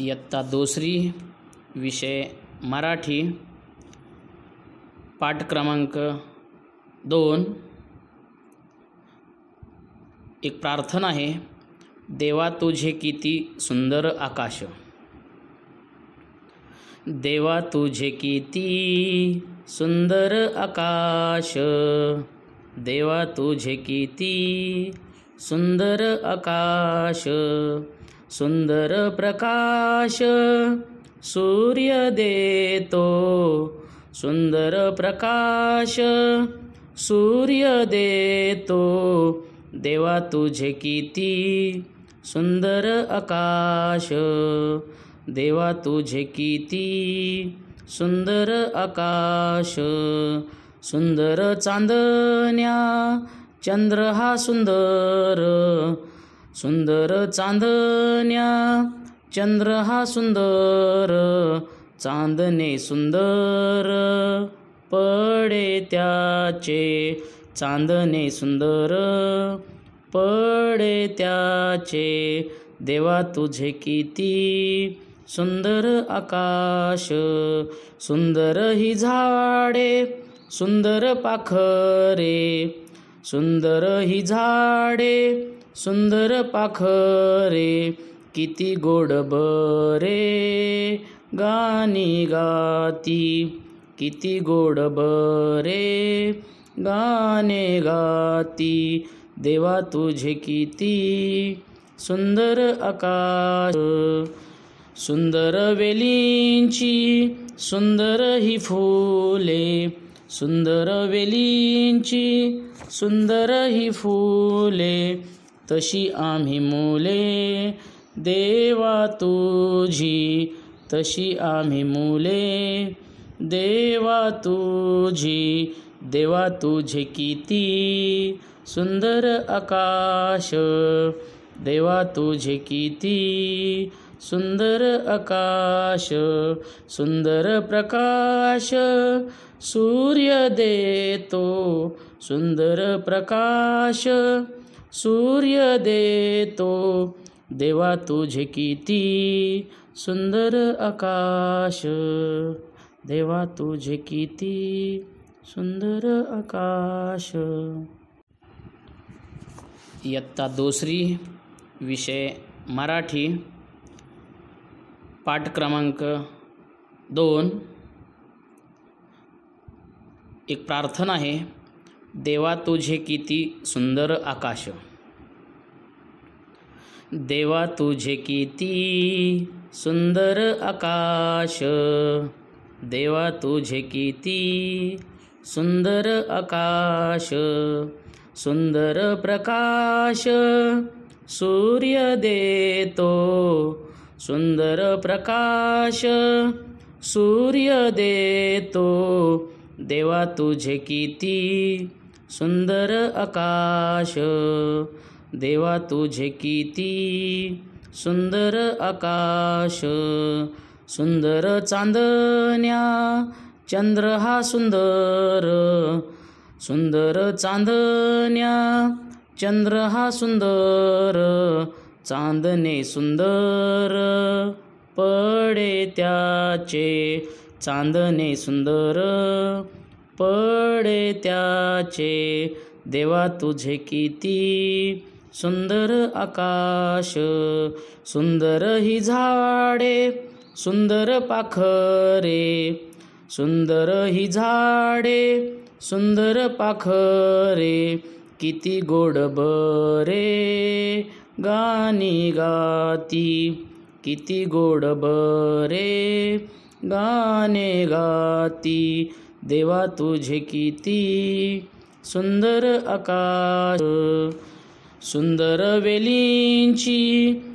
इयत्ता दुसरी विषय मराठी पाठ क्रमांक दोन. एक प्रार्थना आहे देवा तुझे किती सुंदर आकाश. देवा तुझे किती सुंदर आकाश. देवा तुझे किती सुंदर आकाश. सुंदर प्रकाश सूर्य देतो. सुंदर प्रकाश सूर्य देतो. देवा तुझे किती सुंदर आकाश देवा तुझे किती सुंदर आकाश. सुंदर चांदण्या चंद्र हा सुंदर सुंदर चांदण्या चंद्र हा सुंदर चांदणे सुंदर पडे त्याचे चांदणे सुंदर पडे त्याचे देवा तुझे किती सुंदर आकाश सुंदर ही झाडे सुंदर पाखरे सुंदर ही झाडे सुंदर पाखरे किती गोड बरे. गाणी गाती किती गोड बरे. गाणे गाती देवा तुझे किती सुंदर आकाश. सुंदर वेलींची सुंदर ही फुले. सुंदर वेलींची सुंदर ही फुले. तशी आम्ही मुले देवा तुझी. तशी आम्ही मुले देवा तुझी. देवा तुझे किती सुंदर आकाश. देवा तुझे किती सुंदर आकाश. सुंदर प्रकाश सूर्य देतो. सुंदर प्रकाश सूर्य देतो. देवा तुझे किती सुंदर आकाश. देवा तुझे किती सुंदर आकाश. इयत्ता दुसरी विषय मराठी. पाठ क्रमांक दोन. एक प्रार्थना आहे. देवा तुझे किती सुंदर आकाश. देवा तुझे किती सुंदर आकाश. देवा तुझे किती सुंदर आकाश. सुंदर प्रकाश सूर्य देतो. सुंदर प्रकाश सूर्य देतो. देवा तुझे किती सुंदर आकाश देवा तुझे किती सुंदर आकाश सुंदर चांदण्या चंद्र हा सुंदर सुंदर चांदण्या चंद्र हा सुंदर चांदणे सुंदर पडे त्याचे चांदणे सुंदर पडे त्याचे. देवा तुझे किती सुंदर आकाश सुंदर ही झाडे सुंदर पाखरे सुंदर ही झाडे सुंदर पाखरे किती गोड बरे गाणी गाती किती गोड बरे गाणे गाती. देवा तुझे किती सुंदर आकाश सुंदर वेलींची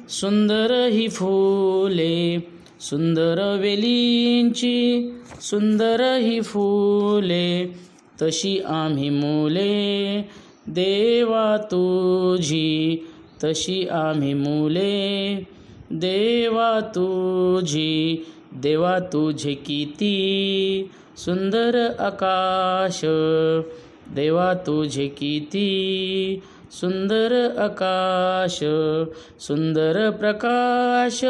सुंदर ही फुले सुंदर वेलींची सुंदर ही फुले तशी आम्ही मुले देवा तुझी तशी आम्ही मुले देवा तुझी देवा तुझे किती सुंदर आकाश देवा तुझे किती. सुंदर आकाश सुंदर प्रकाश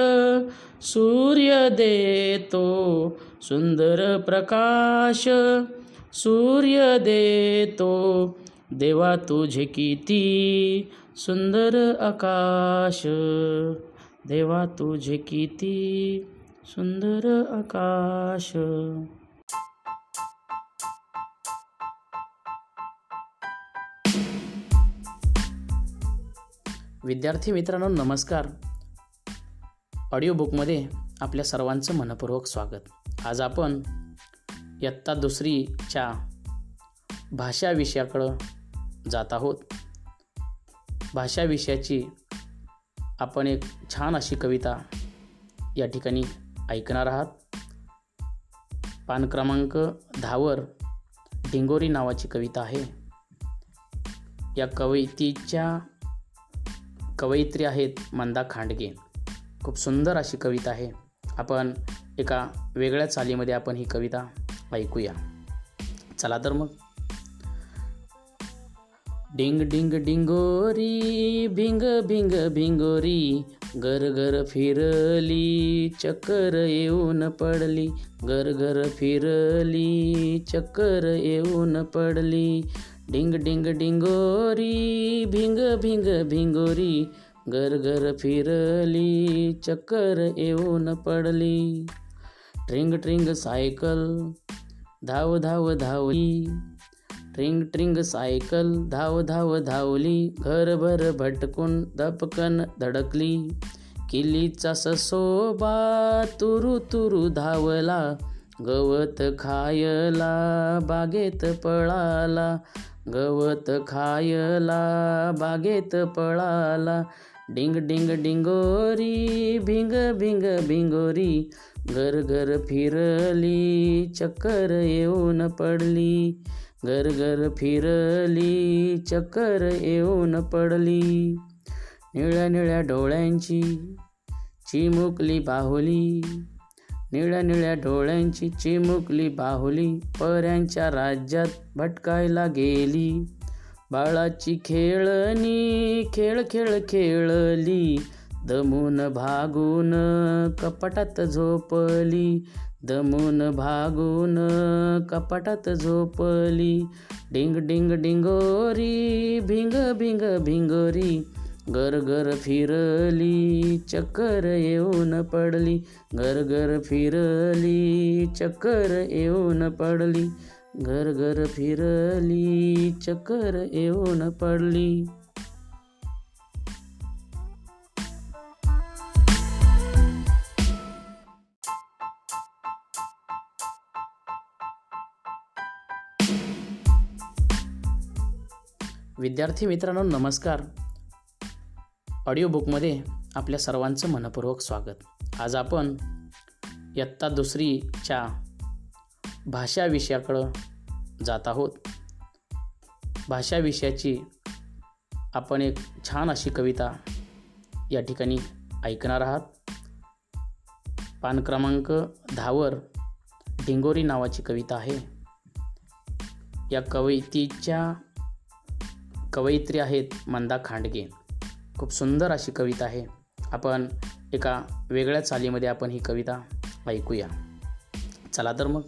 सूर्य देतो. सुंदर प्रकाश सूर्य देतो. देवा तुझे किती. सुंदर आकाश देवा तुझे किती. सुंदर आकाश. विद्यार्थी मित्रांनो नमस्कार. ऑडिओ बुकमध्ये आपल्या सर्वांचं मनपूर्वक स्वागत. आज आपण इयत्ता दुसरीच्या भाषा विषयाकडं जात आहोत. भाषा विषयाची आपण एक छान अशी कविता या ठिकाणी ऐकणार आहात. पान क्रमांक दहावर डिंगोरी नावाची कविता आहे. या कवितेच्या कवयित्री आहेत मंदा खांडगे. खूप सुंदर अशी कविता आहे. आपण एका वेगळ्या चालीमध्ये आपण ही कविता ऐकूया. चला तर मग. डिंग डिंग डिंगोरी भिंग भिंग भिंगोरी घर घर फिरली चक्कर येऊन पडली घर घर फिरली चक्कर येऊन पडली डिंग डिंग डिंगोरी भिंग भिंग भिंगोरी घर घर फिरली चक्कर येऊन पडली. ट्रिंग ट्रिंग सायकल धाव धाव धावली. ट्रिंग ट्रिंग सायकल धाव धाव धावली. घरभर भटकून दपकन धडकली. किल्लीचा ससोबा तुरु तुरु धावला. गवत खायला बागेत पळाला. गवत खायला बागेत पळाला. डिंग डिंग डिंगोरी भिंग भिंग भिंगोरी. घर घर फिरली चक्कर येऊन पडली. घर घर फिरली चक्कर येऊन पडली. निळ्या निळ्या डोळ्यांची चिमुकली बाहुली. निळ्या निळ्या डोळ्यांची चिमुकली बाहुली पऱ्यांच्या राज्यात भटकायला गेली. बाळाची खेळणी खेळ खेळ खेळली. दमून भागून कपाटात झोपली. दमून भागून कपाटात झोपली. डिंग डिंग डिंगोरी भिंग भिंग भिंगोरी. घर घर फिरली चक्कर येऊन पडली. घर घर फिरली चक्कर येऊन पडली. घर घर फिरली चक्कर येऊन पडली. विद्यार्थी मित्रांनो नमस्कार. ऑडिओ बुकमध्ये आपल्या सर्वांचं मनपूर्वक स्वागत. आज आपण इयत्ता दुसरीच्या भाषा विषयाकडं जात आहोत. भाषा विषयाची आपण एक छान अशी कविता या ठिकाणी ऐकणार आहात. पान क्रमांक दहावर डिंगोरी नावाची कविता आहे. या कवितेच्या कवयित्री आहेत मंदा खांडगे. खूप सुंदर अशी कविता आहे. आपण एका वेगळ्या चालीमध्ये आपण ही कविता ऐकूया. चला तर मग.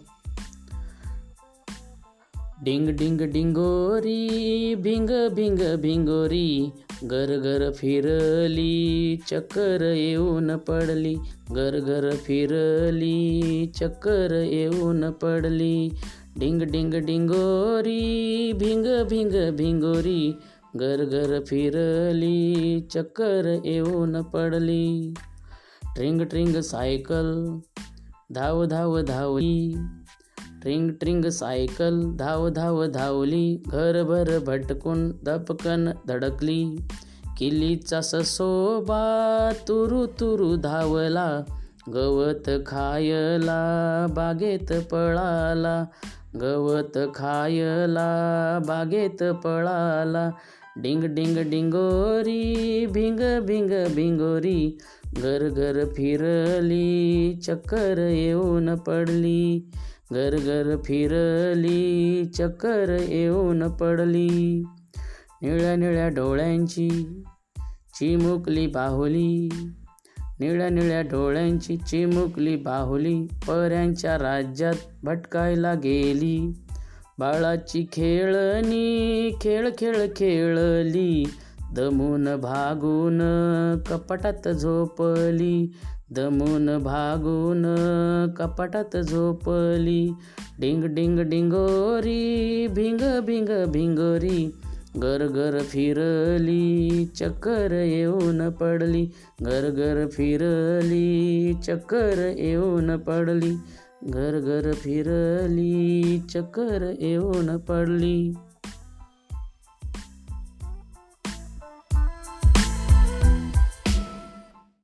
डिंग डिंग डिंगोरी भिंग भिंग भिंगोरी घर घर फिरली चक्कर येऊन पडली घर घर फिरली चक्कर येऊन पडली. डिंग डिंग डिंगोरी भिंग भिंग भिंगोरी घर घर फिरली चक्कर येऊन पडली. ट्रिंग ट्रिंग सायकल धाव धाव धावली. ट्रिंग ट्रिंग सायकल धाव धाव धावली. घरभर भटकून दपकन धडकली. किल्लीचा ससोबा तुरु तुरु धावला. गवत खायला बागेत पळाला. गवत खायला बागेत पळाला. डिंग डिंग डिंगोरी भिंग भिंग भिंगोरी. घर घर फिरली चक्कर येऊन पडली. घर घर फिरली चक्कर येऊन पडली. निळ्या निळ्या डोळ्यांची चिमुकली बाहुली. निळ्या निळ्या डोळ्यांची चिमुकली बाहुली. पऱ्यांच्या राज्यात भटकायला गेली. बाळाची खेळणी खेळ खेळ खेळली. दमून भागून कपाटात झोपली. दमून भागून कपाटात झोपली. डिंग डिंग डिंगोरी भिंग भिंग भिंगोरी. घर घर फिरली चक्कर येऊन पडली. घर घर फिरली चक्कर येऊन पडली. घर घर फिरली चक्कर येऊन पडली.